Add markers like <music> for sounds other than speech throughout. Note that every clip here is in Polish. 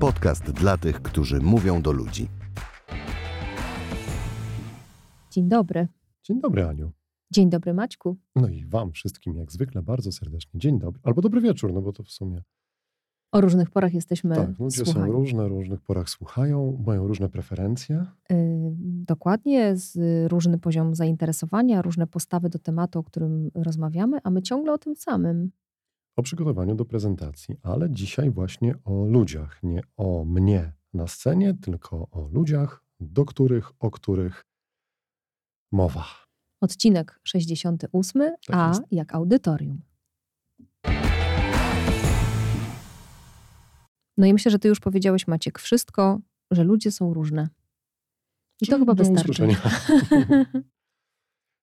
Podcast dla tych, którzy mówią do ludzi. Dzień dobry. Dzień dobry, Aniu. Dzień dobry, Maćku. No i Wam wszystkim, jak zwykle, bardzo serdecznie. Dzień dobry. Albo dobry wieczór, no bo to w sumie. O różnych porach jesteśmy Tak, ludzie słuchani. są różne, w różnych porach słuchają, mają różne preferencje. Y, dokładnie, z różny poziom zainteresowania, różne postawy do tematu, o którym rozmawiamy, a my ciągle o tym samym. O przygotowaniu do prezentacji, ale dzisiaj właśnie o ludziach. Nie o mnie na scenie, tylko o ludziach, do których, o których mowa. Odcinek 68, Tak a jest. jak audytorium. No i myślę, że ty już powiedziałeś, Maciek, wszystko, że ludzie są różne. I to chyba wystarczy. <laughs>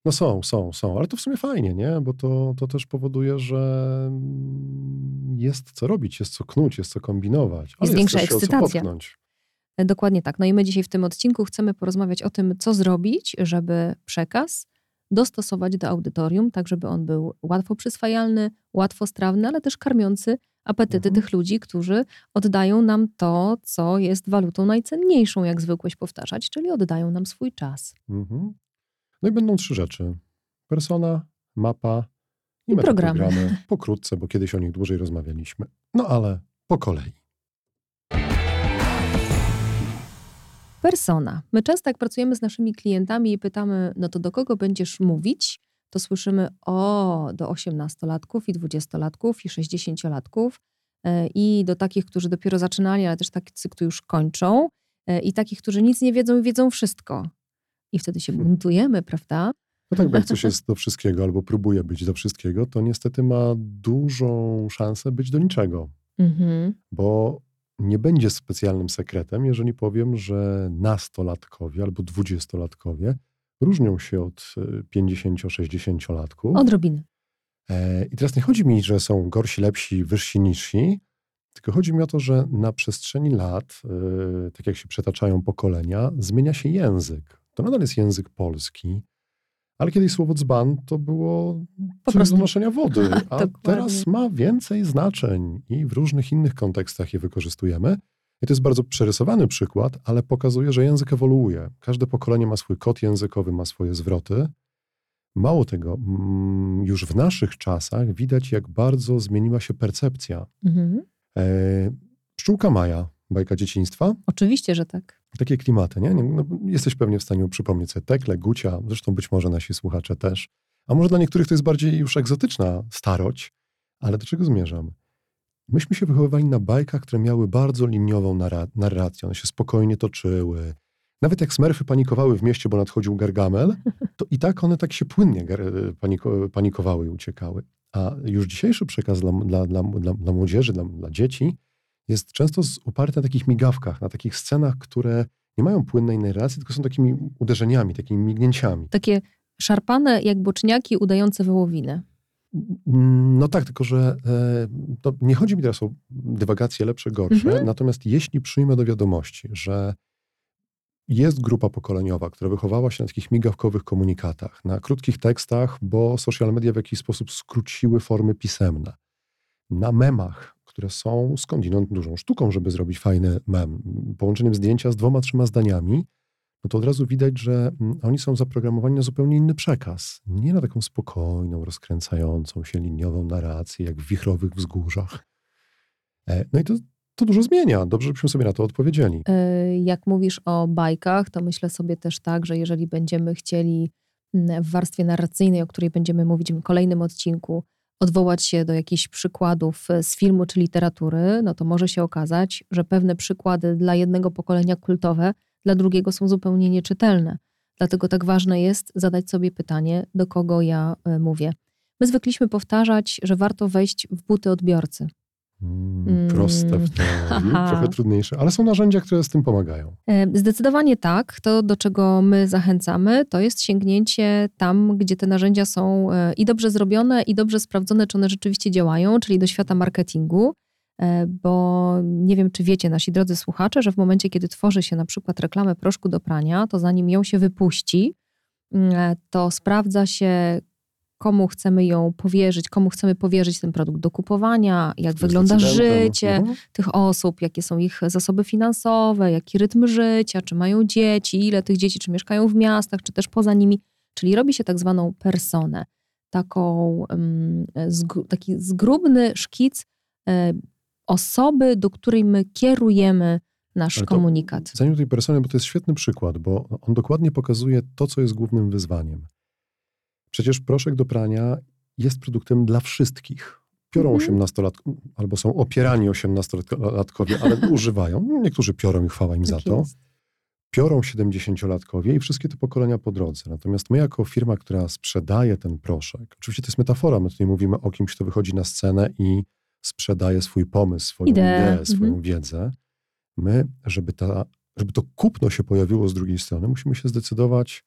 No są, są, są, ale to w sumie fajnie, nie? Bo to, to też powoduje, że mm, jest co robić, jest co knuć, jest co kombinować. Ale Jest większa ekscytacja. potknąć. Dokładnie tak. No i my dzisiaj w tym odcinku chcemy porozmawiać o tym, co zrobić, żeby przekaz dostosować do audytorium, tak żeby on był łatwo przyswajalny, łatwo strawny, ale też karmiący apetyty Mhm. tych ludzi, którzy oddają nam to, co jest walutą najcenniejszą, jak zwykłeś powtarzać, czyli oddają nam swój czas. Mhm. No i będą trzy rzeczy. Persona, mapa i, I programy. metaprogramy. Pokrótce, bo kiedyś o nich dłużej rozmawialiśmy. No ale po kolei. Persona. My często jak pracujemy z naszymi klientami i pytamy, no to do kogo będziesz mówić, to słyszymy o, do 18-latków i 20-latków i 60-latków e, i do takich, którzy dopiero zaczynali, ale też tacy, którzy już kończą e, i takich, którzy nic nie wiedzą i wiedzą wszystko. I wtedy się Hmm. buntujemy, prawda? No tak, bo jak coś jest do wszystkiego albo próbuje być do wszystkiego, to niestety ma dużą szansę być do niczego. Mhm. Bo nie będzie specjalnym sekretem, jeżeli powiem, że nastolatkowie albo dwudziestolatkowie różnią się od y, 50-60-latków. Odrobinę. E, I teraz nie chodzi mi, że są gorsi, lepsi, wyżsi, niżsi, tylko chodzi mi o to, że na przestrzeni lat, y, tak jak się przetaczają pokolenia, zmienia się język. To nadal jest język polski, ale kiedyś słowo dzban to było Po coś prostu. do noszenia wody, <laughs> a teraz ma więcej znaczeń i w różnych innych kontekstach je wykorzystujemy. I to jest bardzo przerysowany przykład, ale pokazuje, że język ewoluuje. Każde pokolenie ma swój kod językowy, ma swoje zwroty. Mało tego, mm, już w naszych czasach widać, jak bardzo zmieniła się percepcja. Mhm. E, Pszczółka Maja, bajka dzieciństwa, Oczywiście, że tak. Takie klimaty, nie? no, jesteś pewnie w stanie przypomnieć sobie Tekle, Gucia, zresztą być może nasi słuchacze też. A może dla niektórych to jest bardziej już egzotyczna starość, ale do czego zmierzam? Myśmy się wychowywali na bajkach, które miały bardzo liniową narra- narrację. One się spokojnie toczyły. Nawet jak smerfy panikowały w mieście, bo nadchodził Gargamel, to i tak one tak się płynnie panikowały i uciekały. A już dzisiejszy przekaz dla, dla, dla, dla, młodzieży, dla dzieci jest często oparty na takich migawkach, na takich scenach, które nie mają płynnej narracji, tylko są takimi uderzeniami, takimi mignięciami. Takie szarpane jak boczniaki udające wołowinę. Mm, No tak, tylko że e, to nie chodzi mi teraz o dywagacje lepsze, gorsze, Mhm. natomiast jeśli przyjmę do wiadomości, że jest grupa pokoleniowa, która wychowała się na takich migawkowych komunikatach, na krótkich tekstach, bo social media w jakiś sposób skróciły formy pisemne, na memach, które są skądinąd dużą sztuką, żeby zrobić fajny mem, połączeniem zdjęcia z dwoma, trzema zdaniami, no to od razu widać, że mm, oni są zaprogramowani na zupełnie inny przekaz. Nie na taką spokojną, rozkręcającą się liniową narrację, jak w wichrowych wzgórzach. E, No i to, to dużo zmienia. Dobrze, żebyśmy sobie na to odpowiedzieli. Y, Jak mówisz o bajkach, to myślę sobie też tak, że jeżeli będziemy chcieli mm, w warstwie narracyjnej, o której będziemy mówić w kolejnym odcinku, odwołać się do jakichś przykładów e, z filmu czy literatury, no to może się okazać, że pewne przykłady dla jednego pokolenia kultowe, dla drugiego są zupełnie nieczytelne. Dlatego tak ważne jest zadać sobie pytanie, do kogo ja e, mówię. My zwykliśmy powtarzać, że warto wejść w buty odbiorcy. Mm. Proste w teorii, <laughs> trochę trudniejsze, ale są narzędzia, które z tym pomagają. E, Zdecydowanie tak. To, do czego my zachęcamy, to jest sięgnięcie tam, gdzie te narzędzia są e, i dobrze zrobione, i dobrze sprawdzone, czy one rzeczywiście działają, czyli do świata marketingu. E, Bo nie wiem, czy wiecie, nasi drodzy słuchacze, że w momencie, kiedy tworzy się na przykład reklamę proszku do prania, to zanim ją się wypuści, mm, to sprawdza się komu chcemy ją powierzyć, komu chcemy powierzyć ten produkt do kupowania, jak wygląda decydentem. życie Mhm. tych osób, jakie są ich zasoby finansowe, jaki rytm życia, czy mają dzieci, ile tych dzieci, czy mieszkają w miastach, czy też poza nimi. Czyli robi się tak zwaną personę, taką, taki zgrubny szkic e, osoby, do której my kierujemy nasz to- komunikat. Zanim do tej persony, bo to jest świetny przykład, bo on dokładnie pokazuje to, co jest głównym wyzwaniem. Przecież proszek do prania jest produktem dla wszystkich. Piorą Mhm. osiemnastolatkowie, albo są opierani osiemnastolatkowie, ale <laughs> używają. Niektórzy piorą i chwała im za Tak to. jest. Piorą 70-latkowie i wszystkie te pokolenia po drodze. Natomiast my, jako firma, która sprzedaje ten proszek, oczywiście to jest metafora, my tutaj mówimy o kimś, kto wychodzi na scenę i sprzedaje swój pomysł, swoją Ideę. ideę, swoją Mhm. wiedzę. My, żeby, ta, żeby to kupno się pojawiło z drugiej strony, musimy się zdecydować,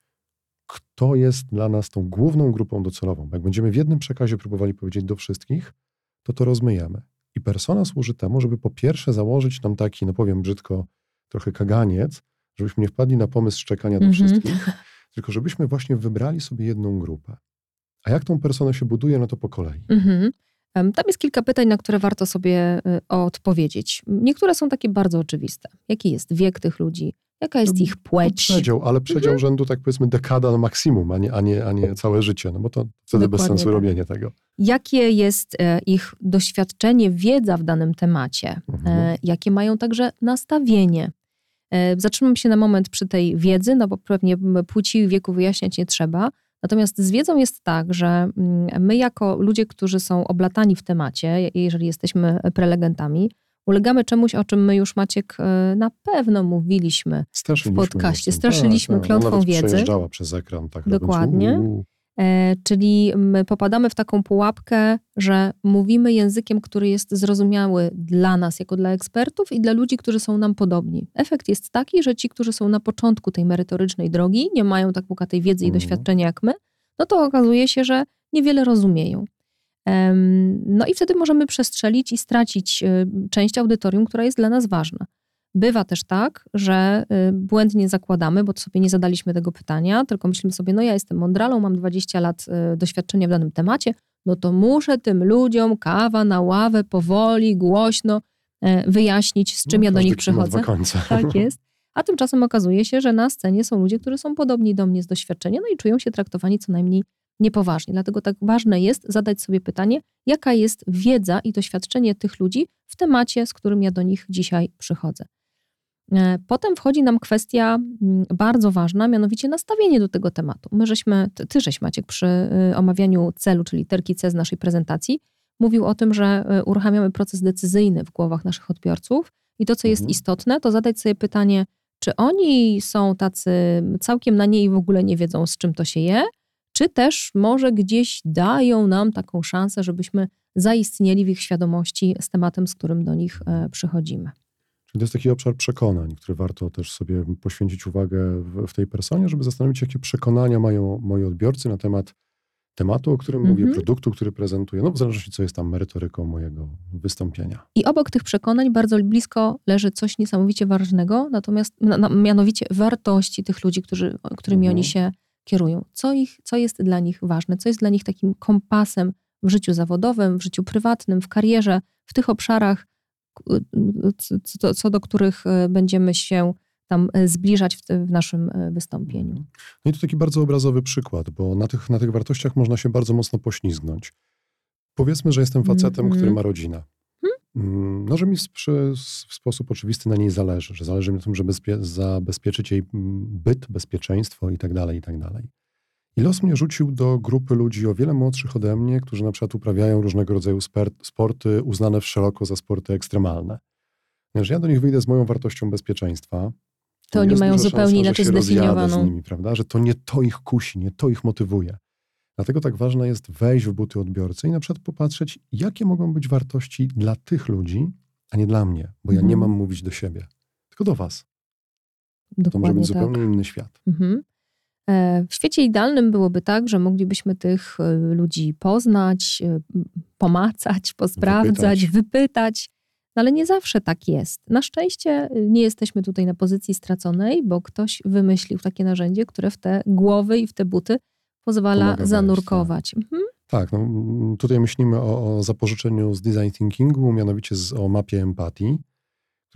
kto jest dla nas tą główną grupą docelową. Jak będziemy w jednym przekazie próbowali powiedzieć do wszystkich, to to rozmyjemy. I persona służy temu, żeby po pierwsze założyć nam taki, no powiem brzydko, trochę kaganiec, żebyśmy nie wpadli na pomysł szczekania do Mhm. wszystkich, <laughs> tylko żebyśmy właśnie wybrali sobie jedną grupę. A jak tą personę się buduje, no to po kolei. Mhm. Tam jest kilka pytań, na które warto sobie y, odpowiedzieć. Niektóre są takie bardzo oczywiste. Jaki jest wiek tych ludzi? Jaka jest No, ich płeć? Przedział, ale przedział Mhm. rzędu, tak powiedzmy, dekada na maksimum, a nie, a nie, a nie całe życie, no bo to wtedy bez Dokładnie sensu tak. robienie tego. Jakie jest e, ich doświadczenie, wiedza w danym temacie? Mhm. E, Jakie mają także nastawienie? E, Zatrzymam się na moment przy tej wiedzy, no bo pewnie płci i wieku wyjaśniać nie trzeba. Natomiast z wiedzą jest tak, że mm, my jako ludzie, którzy są oblatani w temacie, jeżeli jesteśmy prelegentami, ulegamy czemuś, o czym my już Maciek e, na pewno mówiliśmy. W podcaście. Straszyliśmy Tak, tak. klątwą wiedzy. przejeżdżała przez ekran. Tak robiąc, Dokładnie. "Uuu". E, czyli my popadamy w taką pułapkę, że mówimy językiem, który jest zrozumiały dla nas, jako dla ekspertów i dla ludzi, którzy są nam podobni. Efekt jest taki, że ci, którzy są na początku tej merytorycznej drogi, nie mają tak bogatej wiedzy i Mhm. doświadczenia jak my, no to okazuje się, że niewiele rozumieją. No i wtedy możemy przestrzelić i stracić y, część audytorium, która jest dla nas ważna. Bywa też tak, że y, błędnie zakładamy, bo sobie nie zadaliśmy tego pytania, tylko myślimy sobie, no ja jestem mądralą, mam 20 lat y, doświadczenia w danym temacie, no to muszę tym ludziom kawa na ławę, powoli, głośno e, wyjaśnić, z czym No, ja do nich przychodzę. Tak <laughs> jest. A tymczasem okazuje się, że na scenie są ludzie, którzy są podobni do mnie z doświadczenia, no i czują się traktowani co najmniej niepoważnie. Dlatego tak ważne jest zadać sobie pytanie, jaka jest wiedza i doświadczenie tych ludzi w temacie, z którym ja do nich dzisiaj przychodzę. E, Potem wchodzi nam kwestia mm, bardzo ważna, mianowicie nastawienie do tego tematu. My żeśmy, ty, ty żeś Maciek przy y, omawianiu celu, czyli literki C z naszej prezentacji, mówił o tym, że y, uruchamiamy proces decyzyjny w głowach naszych odbiorców i to, co jest Mhm. istotne, to zadać sobie pytanie, czy oni są tacy całkiem na nie i w ogóle nie wiedzą, z czym to się je, czy też może gdzieś dają nam taką szansę, żebyśmy zaistnieli w ich świadomości z tematem, z którym do nich e, przychodzimy. To jest taki obszar przekonań, który warto też sobie poświęcić uwagę w, w tej personie, żeby zastanowić się, jakie przekonania mają moi odbiorcy na temat tematu, o którym mówię, Mhm. produktu, który prezentuję, no w zależności co jest tam merytoryką mojego wystąpienia. I obok tych przekonań bardzo blisko leży coś niesamowicie ważnego, natomiast na, na, mianowicie wartości tych ludzi, którzy, którymi Mhm. oni się kierują. Co, ich, co jest dla nich ważne, co jest dla nich takim kompasem w życiu zawodowym, w życiu prywatnym, w karierze, w tych obszarach, co, co, do których e, będziemy się tam e, zbliżać w, w naszym e, wystąpieniu. No i to taki bardzo obrazowy przykład, bo na tych, na tych wartościach można się bardzo mocno poślizgnąć. Powiedzmy, że jestem facetem, Mhm. który ma rodzinę. Mm, No, że mi w, w sposób oczywisty na niej zależy, że zależy mi na tym, żeby zabezpieczyć jej mm, byt, bezpieczeństwo i tak dalej, i tak dalej. I los mnie rzucił do grupy ludzi o wiele młodszych ode mnie, którzy na przykład uprawiają różnego rodzaju sporty uznane szeroko za sporty ekstremalne. Że ja do nich wyjdę z moją wartością bezpieczeństwa. To oni mają zupełnie inaczej zdefiniowaną- z nimi, prawda? Że to nie to ich kusi, nie to ich motywuje. Dlatego tak ważne jest wejść w buty odbiorcy i na przykład popatrzeć, jakie mogą być wartości dla tych ludzi, a nie dla mnie, bo ja nie Mhm. mam mówić do siebie, tylko do was. To może Dokładnie być tak. zupełnie inny świat. Mhm. E, W świecie idealnym byłoby tak, że moglibyśmy tych e, ludzi poznać, e, pomacać, posprawdzać, Wypytać. wypytać. No ale nie zawsze tak jest. Na szczęście nie jesteśmy tutaj na pozycji straconej, bo ktoś wymyślił takie narzędzie, które w te głowy i w te buty pozwala Pomaga wejść, zanurkować. Mhm. Tak, no, tutaj myślimy o, o zapożyczeniu z design thinkingu, mianowicie z, o mapie empatii,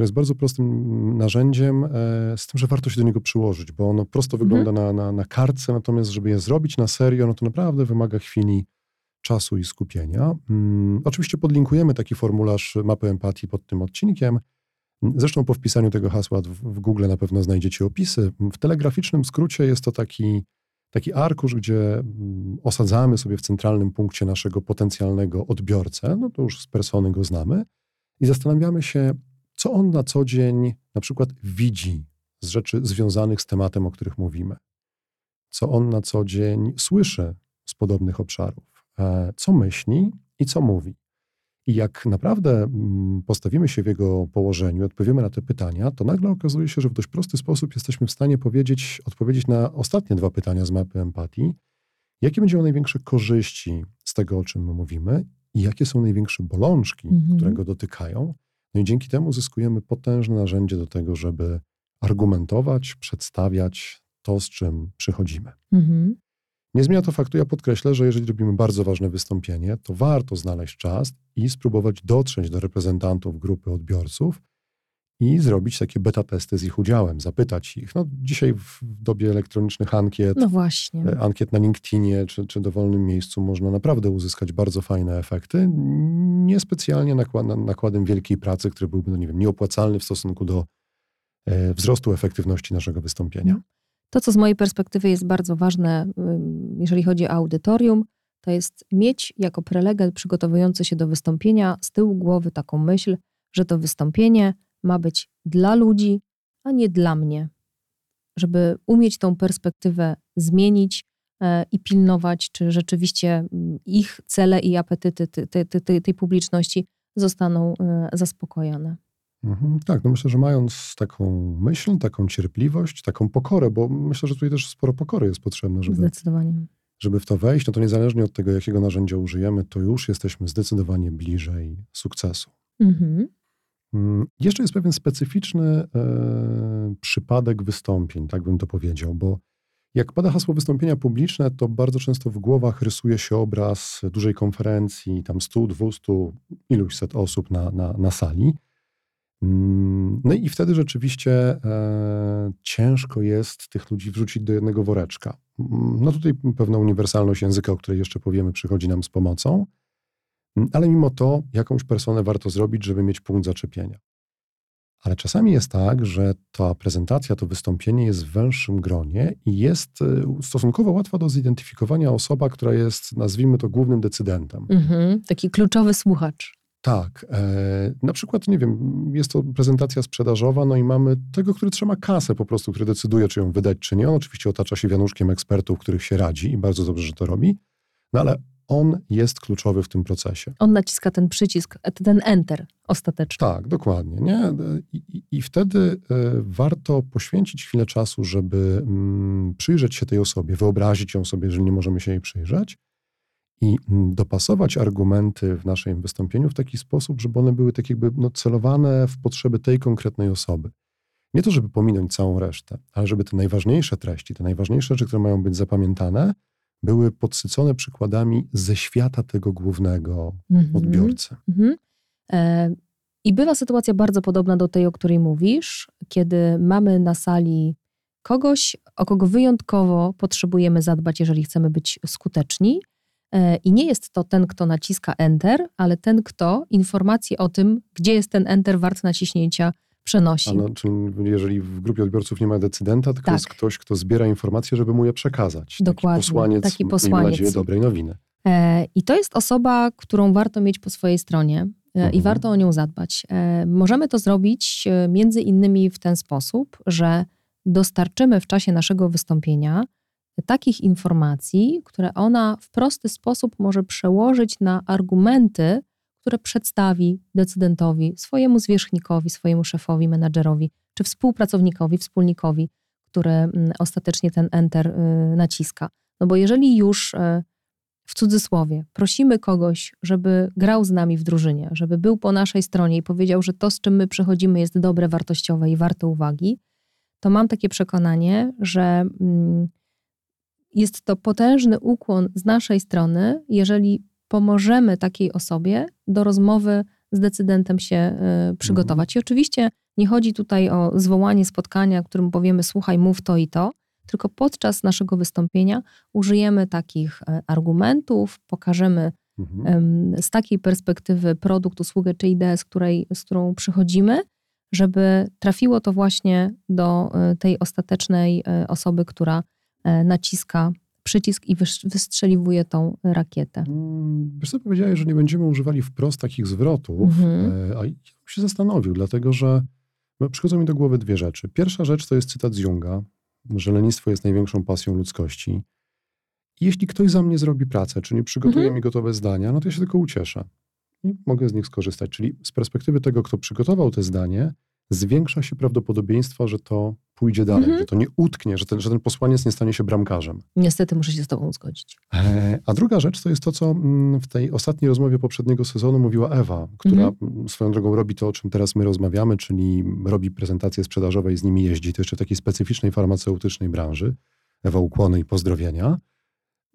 która jest bardzo prostym narzędziem, e, z tym, że warto się do niego przyłożyć, bo ono prosto mhm. wygląda na, na, na kartce, natomiast żeby je zrobić na serio, no to naprawdę wymaga chwili czasu i skupienia. Hmm, oczywiście podlinkujemy taki formularz mapy empatii pod tym odcinkiem. Zresztą po wpisaniu tego hasła w, w Google na pewno znajdziecie opisy. W telegraficznym skrócie jest to taki taki arkusz, gdzie mm, osadzamy sobie w centralnym punkcie naszego potencjalnego odbiorcę, no to już z persony go znamy, i zastanawiamy się, co on na co dzień na przykład widzi z rzeczy związanych z tematem, o których mówimy. Co on na co dzień słyszy z podobnych obszarów, e, co myśli i co mówi. I jak naprawdę mm, postawimy się w jego położeniu, odpowiemy na te pytania, to nagle okazuje się, że w dość prosty sposób jesteśmy w stanie powiedzieć, odpowiedzieć na ostatnie dwa pytania z mapy empatii. Jakie będą największe korzyści z tego, o czym my mówimy i jakie są największe bolączki, mhm. które go dotykają. No i dzięki temu uzyskujemy potężne narzędzie do tego, żeby argumentować, przedstawiać to, z czym przychodzimy. Mhm. Nie zmienia to faktu, ja podkreślę, że jeżeli robimy bardzo ważne wystąpienie, to warto znaleźć czas i spróbować dotrzeć do reprezentantów grupy odbiorców i zrobić takie beta testy z ich udziałem, zapytać ich. No, dzisiaj w dobie elektronicznych ankiet, no właśnie. E, ankiet na LinkedInie czy, czy dowolnym miejscu można naprawdę uzyskać bardzo fajne efekty, niespecjalnie nakład, nakładem wielkiej pracy, który byłby, no nie wiem, nieopłacalny w stosunku do e, wzrostu efektywności naszego wystąpienia. Mhm. To, co z mojej perspektywy jest bardzo ważne, jeżeli chodzi o audytorium, to jest mieć jako prelegent przygotowujący się do wystąpienia z tyłu głowy taką myśl, że to wystąpienie ma być dla ludzi, a nie dla mnie. Żeby umieć tą perspektywę zmienić e, i pilnować, czy rzeczywiście ich cele i apetyty tej, tej, tej publiczności zostaną e, zaspokojone. Mhm, tak, no myślę, że mając taką myśl, taką cierpliwość, taką pokorę, bo myślę, że tutaj też sporo pokory jest potrzebne, żeby, zdecydowanie. żeby w to wejść, no to niezależnie od tego, jakiego narzędzia użyjemy, to już jesteśmy zdecydowanie bliżej sukcesu. Mhm. Mm, jeszcze jest pewien specyficzny e, przypadek wystąpień, tak bym to powiedział, bo jak pada hasło wystąpienia publiczne, to bardzo często w głowach rysuje się obraz dużej konferencji, tam 100, 200, iluś set osób na, na, na sali. Mm, no i wtedy rzeczywiście e, ciężko jest tych ludzi wrzucić do jednego woreczka. Mm, no tutaj pewna uniwersalność języka, o której jeszcze powiemy, przychodzi nam z pomocą, ale mimo to jakąś personę warto zrobić, żeby mieć punkt zaczepienia. Ale czasami jest tak, że ta prezentacja, to wystąpienie jest w węższym gronie i jest e, stosunkowo łatwa do zidentyfikowania osoba, która jest, nazwijmy to, głównym decydentem. Mhm, taki kluczowy słuchacz. Tak. E, na przykład, nie wiem, jest to prezentacja sprzedażowa, no i mamy tego, który trzyma kasę po prostu, który decyduje, czy ją wydać, czy nie. On oczywiście otacza się wianuszkiem ekspertów, których się radzi i bardzo dobrze, że to robi. No ale on jest kluczowy w tym procesie. On naciska ten przycisk, ten enter ostatecznie. Tak, dokładnie. Nie? I, i, wtedy y, warto poświęcić chwilę czasu, żeby mm, przyjrzeć się tej osobie, wyobrazić ją sobie, jeżeli nie możemy się jej przyjrzeć i mm, dopasować argumenty w naszym wystąpieniu w taki sposób, żeby one były tak jakby no, celowane w potrzeby tej konkretnej osoby. Nie to, żeby pominąć całą resztę, ale żeby te najważniejsze treści, te najważniejsze rzeczy, które mają być zapamiętane, były podsycone przykładami ze świata tego głównego -hmm. odbiorcy. -hmm. e, I bywa sytuacja bardzo podobna do tej, o której mówisz, kiedy mamy na sali kogoś, o kogo wyjątkowo potrzebujemy zadbać, jeżeli chcemy być skuteczni, E, I nie jest to ten, kto naciska Enter, ale ten, kto informację o tym, gdzie jest ten Enter wart naciśnięcia, przenosi. No, jeżeli w grupie odbiorców nie ma decydenta, tylko tak. jest ktoś, kto zbiera informacje, żeby mu je przekazać. Dokładnie. Taki posłaniec, taki posłaniec. nadzieję, dobrej nowiny. E, I to jest osoba, którą warto mieć po swojej stronie. E, mhm. I warto o nią zadbać. Możemy to zrobić między innymi w ten sposób, że dostarczymy w czasie naszego wystąpienia takich informacji, które ona w prosty sposób może przełożyć na argumenty, które przedstawi decydentowi, swojemu zwierzchnikowi, swojemu szefowi, menadżerowi, czy współpracownikowi, wspólnikowi, który mm, ostatecznie ten enter y, naciska. No bo jeżeli już y, w cudzysłowie prosimy kogoś, żeby grał z nami w drużynie, żeby był po naszej stronie i powiedział, że to, z czym my przychodzimy, jest dobre, wartościowe i warte uwagi, to mam takie przekonanie, że mm, jest to potężny ukłon z naszej strony, jeżeli pomożemy takiej osobie do rozmowy z decydentem się y, przygotować. I oczywiście nie chodzi tutaj o zwołanie spotkania, którym powiemy: Słuchaj, mów to i to, tylko podczas naszego wystąpienia użyjemy takich e, argumentów, pokażemy mhm. z takiej perspektywy produkt, usługę czy ideę, z, której, z którą przychodzimy, żeby trafiło to właśnie do e, tej ostatecznej e, osoby, która naciska przycisk i wystrzeliwuje tą rakietę. Mm, wiesz co powiedziałeś, że nie będziemy używali wprost takich zwrotów, mhm. a ja się zastanowił, dlatego że no, przychodzą mi do głowy dwie rzeczy. Pierwsza rzecz to jest cytat z Junga, że lenistwo jest największą pasją ludzkości. Jeśli ktoś za mnie zrobi pracę, czy nie przygotuje mhm. mi gotowe zdania, no to ja się tylko ucieszę. I mogę z nich skorzystać. Czyli z perspektywy tego, kto przygotował te zdanie, zwiększa się prawdopodobieństwo, że to pójdzie dalej, mhm. że to nie utknie, że ten, że ten posłaniec nie stanie się bramkarzem. Niestety muszę się z tobą zgodzić. E, a druga rzecz to jest to, co mm, w tej ostatniej rozmowie poprzedniego sezonu mówiła Ewa, która mhm. swoją drogą robi to, o czym teraz my rozmawiamy, czyli robi prezentacje sprzedażowe i z nimi jeździ. To jeszcze w takiej specyficznej farmaceutycznej branży. Ewa, ukłony i pozdrowienia.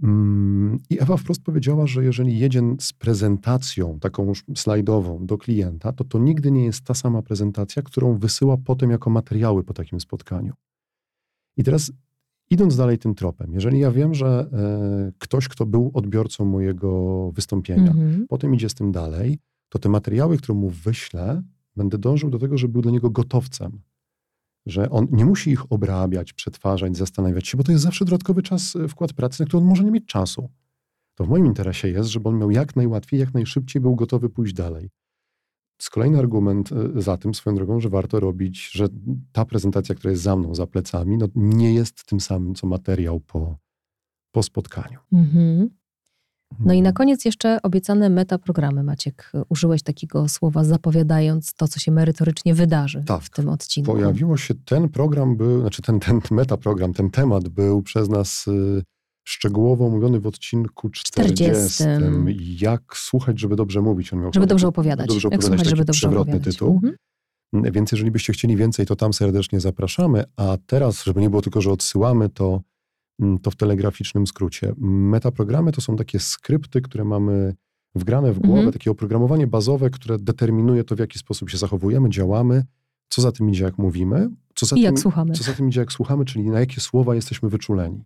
Mm, I Ewa wprost powiedziała, że jeżeli jedzie z prezentacją taką slajdową do klienta, to to nigdy nie jest ta sama prezentacja, którą wysyła potem jako materiały po takim spotkaniu. I teraz idąc dalej tym tropem, jeżeli ja wiem, że e, ktoś, kto był odbiorcą mojego wystąpienia, mm-hmm. potem idzie z tym dalej, to te materiały, które mu wyślę, będę dążył do tego, żeby był dla niego gotowcem że on nie musi ich obrabiać, przetwarzać, zastanawiać się, bo to jest zawsze dodatkowy czas, e, wkład pracy, na który on może nie mieć czasu. To w moim interesie jest, żeby on miał jak najłatwiej, jak najszybciej był gotowy pójść dalej. Z kolejny argument e, za tym, swoją drogą, że warto robić, że ta prezentacja, która jest za mną, za plecami, no nie jest tym samym, co materiał po, po spotkaniu. Mhm. No i na koniec jeszcze obiecane metaprogramy. Maciek, użyłeś takiego słowa zapowiadając to, co się merytorycznie wydarzy tak, w tym odcinku. Pojawiło się ten program, był, znaczy ten, ten <laughs> metaprogram, ten temat był przez nas y, szczegółowo omówiony w odcinku 40. 40. Jak słuchać, żeby dobrze mówić. On miał żeby dobrze opowiadać. Dobrze opowiadać, Jak słuchać, żeby dobrze przewrotny opowiadać. tytuł. Mhm. Więc jeżeli byście chcieli więcej, to tam serdecznie zapraszamy. A teraz, żeby nie było tylko, że odsyłamy, to to w telegraficznym skrócie. Metaprogramy to są takie skrypty, które mamy wgrane w głowę, mhm. takie oprogramowanie bazowe, które determinuje to, w jaki sposób się zachowujemy, działamy, co za tym idzie, jak mówimy, co za, I tym, jak słuchamy. co za tym idzie, jak słuchamy, czyli na jakie słowa jesteśmy wyczuleni.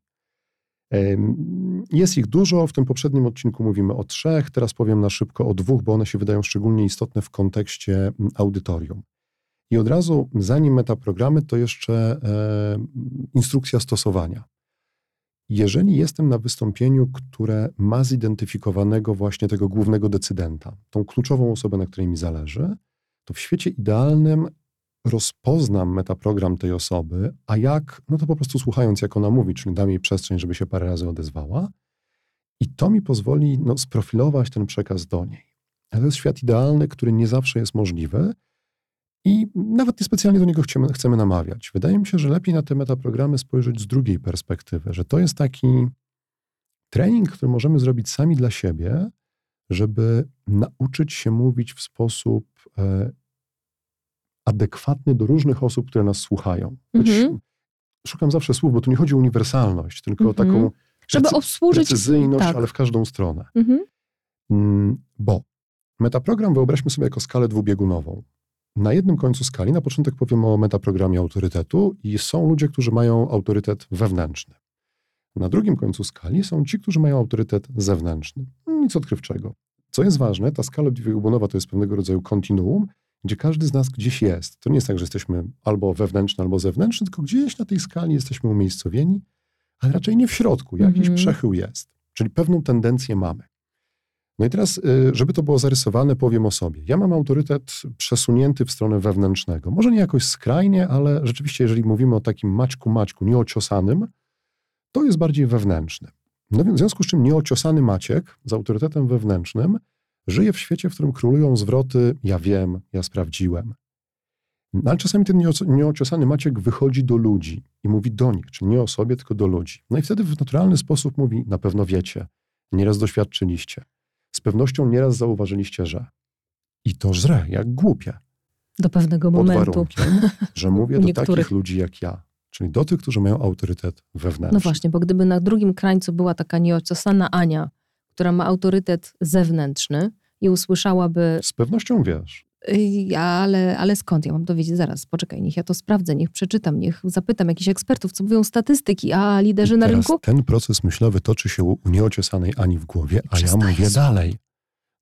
Jest ich dużo, w tym poprzednim odcinku mówimy o trzech, teraz powiem na szybko o dwóch, bo one się wydają szczególnie istotne w kontekście mm, audytorium. I od razu, zanim metaprogramy, to jeszcze e, instrukcja stosowania. Jeżeli jestem na wystąpieniu, które ma zidentyfikowanego właśnie tego głównego decydenta, tą kluczową osobę, na której mi zależy, to w świecie idealnym rozpoznam metaprogram tej osoby, a jak, no to po prostu słuchając, jak ona mówi, czyli dam jej przestrzeń, żeby się parę razy odezwała, i to mi pozwoli no, sprofilować ten przekaz do niej. Ale to jest świat idealny, który nie zawsze jest możliwy, i nawet niespecjalnie do niego chcemy, chcemy namawiać. Wydaje mi się, że lepiej na te metaprogramy spojrzeć z drugiej perspektywy, że to jest taki trening, który możemy zrobić sami dla siebie, żeby nauczyć się mówić w sposób e, adekwatny do różnych osób, które nas słuchają. Mhm. Szukam zawsze słów, bo tu nie chodzi o uniwersalność, tylko o taką mhm. żeby obsłużyć precyzyjność, tak. ale w każdą stronę. Mhm. Mm, bo metaprogram wyobraźmy sobie jako skalę dwubiegunową. Na jednym końcu skali, na początek powiem o metaprogramie autorytetu, i są ludzie, którzy mają autorytet wewnętrzny. Na drugim końcu skali są ci, którzy mają autorytet zewnętrzny. Nic odkrywczego. Co jest ważne, ta skala dwubiegunowa to jest pewnego rodzaju kontinuum, gdzie każdy z nas gdzieś jest. To nie jest tak, że jesteśmy albo wewnętrzny, albo zewnętrzny, tylko gdzieś na tej skali jesteśmy umiejscowieni, ale raczej nie w środku. Jakiś mm -hmm. przechył jest. Czyli pewną tendencję mamy. No i teraz, y, żeby to było zarysowane, powiem o sobie. Ja mam autorytet przesunięty w stronę wewnętrznego. Może nie jakoś skrajnie, ale rzeczywiście, jeżeli mówimy o takim maćku, maćku, nieociosanym, to jest bardziej wewnętrzny. No więc w związku z czym nieociosany Maciek z autorytetem wewnętrznym żyje w świecie, w którym królują zwroty ja wiem, ja sprawdziłem. No, ale czasami ten nieociosany Maciek wychodzi do ludzi i mówi do nich, czyli nie o sobie, tylko do ludzi. No i wtedy w naturalny sposób mówi, na pewno wiecie, nieraz doświadczyliście z pewnością nieraz zauważyliście, że i to żre, jak głupie. Do pewnego Pod momentu. warunkiem, że <laughs> mówię do takich ludzi jak ja. czyli do tych, którzy mają autorytet wewnętrzny. No właśnie, bo gdyby na drugim krańcu była taka nieociosana Ania, która ma autorytet zewnętrzny i usłyszałaby... Z pewnością wiesz. "Ej, Ale, ale skąd ja mam to wiedzieć? Zaraz, poczekaj, niech ja to sprawdzę, niech przeczytam, niech zapytam jakichś ekspertów, co mówią statystyki, a liderzy na rynku? ten proces myślowy toczy się u nieociosanej Ani w głowie, a ja mówię dalej.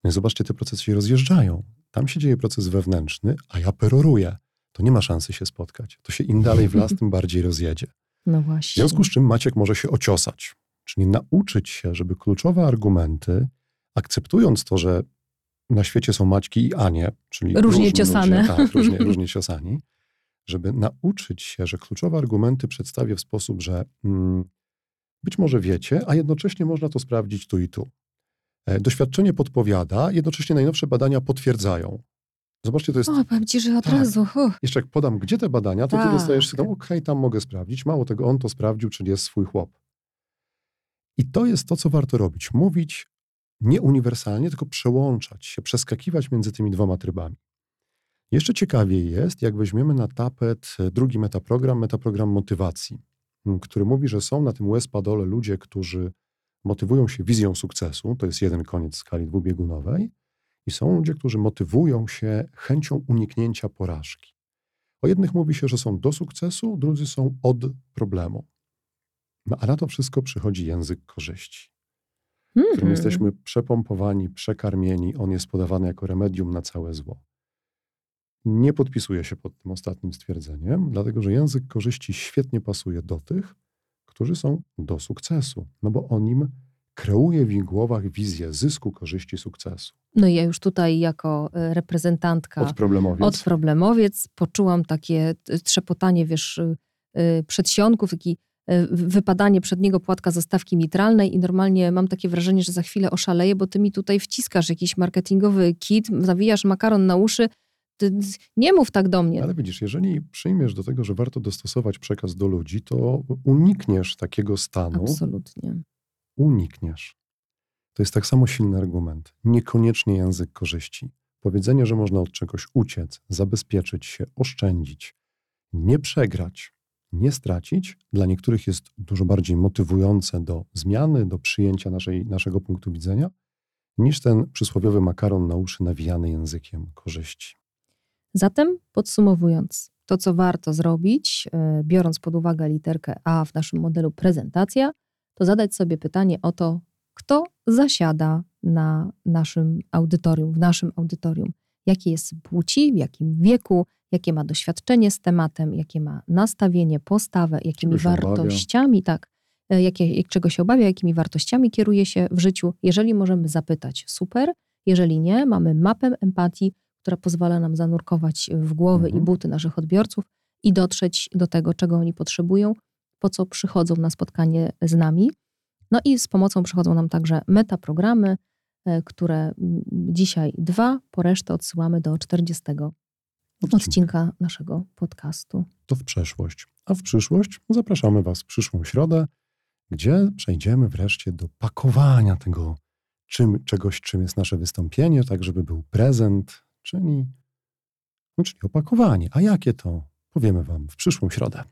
No zobaczcie, te procesy się rozjeżdżają. Tam się dzieje proces wewnętrzny, a ja peroruję. To nie ma szansy się spotkać. To się im dalej w las, <laughs> tym bardziej rozjedzie. No W właśnie. związku z czym Maciek może się ociosać, czyli nauczyć się, żeby kluczowe argumenty, akceptując to, że na świecie są Maćki i Anie, czyli Różnie różni ciosane. Ludzie, tak, różnie, różnie <laughs> ciosani, żeby nauczyć się, że kluczowe argumenty przedstawię w sposób, że mm, być może wiecie, a jednocześnie można to sprawdzić tu i tu. E, Doświadczenie podpowiada, jednocześnie najnowsze badania potwierdzają. Zobaczcie, to jest O, powiem ci, że od Tak. razu. uff. jeszcze jak podam, gdzie te badania, to ty Tak. dostajesz sygnał, okej, tam mogę sprawdzić. Mało tego, on to sprawdził, czyli jest swój chłop. I to jest to, co warto robić. Mówić nie uniwersalnie, tylko przełączać się, przeskakiwać między tymi dwoma trybami. Jeszcze ciekawiej jest, jak weźmiemy na tapet e, drugi metaprogram, metaprogram motywacji, który mówi, że są na tym łez-padole ludzie, którzy motywują się wizją sukcesu, to jest jeden koniec skali dwubiegunowej, i są ludzie, którzy motywują się chęcią uniknięcia porażki. O jednych mówi się, że są do sukcesu, drudzy są od problemu. No a na to wszystko przychodzi język korzyści, którym Mhm. jesteśmy przepompowani, przekarmieni. On jest podawany jako remedium na całe zło. Nie podpisuję się pod tym ostatnim stwierdzeniem, dlatego że język korzyści świetnie pasuje do tych, którzy są do sukcesu, no bo on im kreuje w ich głowach wizję zysku, korzyści, sukcesu. No i ja już tutaj jako e, reprezentantka Od problemowiec. od problemowiec poczułam takie t- trzepotanie, wiesz, y, przedsionków, taki wypadanie przedniego płatka zastawki mitralnej i normalnie mam takie wrażenie, że za chwilę oszaleję, bo ty mi tutaj wciskasz jakiś marketingowy kit, zawijasz makaron na uszy. Ty, nie mów tak do mnie. Ale widzisz, jeżeli przyjmiesz do tego, że warto dostosować przekaz do ludzi, to unikniesz takiego stanu. Absolutnie. Unikniesz. To jest tak samo silny argument. Niekoniecznie język korzyści. Powiedzenie, że można od czegoś uciec, zabezpieczyć się, oszczędzić, nie przegrać, nie stracić, dla niektórych jest dużo bardziej motywujące do zmiany, do przyjęcia naszej, naszego punktu widzenia, niż ten przysłowiowy makaron na uszy nawijany językiem korzyści. Zatem podsumowując, to co warto zrobić, e, biorąc pod uwagę literkę A w naszym modelu prezentacja, to zadać sobie pytanie o to, kto zasiada na naszym audytorium, w naszym audytorium. Jakie jest płci, w jakim wieku, jakie ma doświadczenie z tematem, jakie ma nastawienie, postawę, jakimi obawia. wartościami, tak, e, jakie, czego się obawia, jakimi wartościami kieruje się w życiu. Jeżeli możemy zapytać, super. Jeżeli nie, mamy mapę empatii, która pozwala nam zanurkować w głowy Mhm. i buty naszych odbiorców i dotrzeć do tego, czego oni potrzebują, po co przychodzą na spotkanie z nami. No i z pomocą przychodzą nam także metaprogramy, e, które dzisiaj dwa, po resztę odsyłamy do 40 odcinka naszego podcastu. to w przeszłość. A w przyszłość zapraszamy Was w przyszłą środę, gdzie przejdziemy wreszcie do pakowania tego czym, czegoś, czym jest nasze wystąpienie, tak żeby był prezent, czyli, no, czyli opakowanie. A jakie to? Powiemy Wam w przyszłą środę.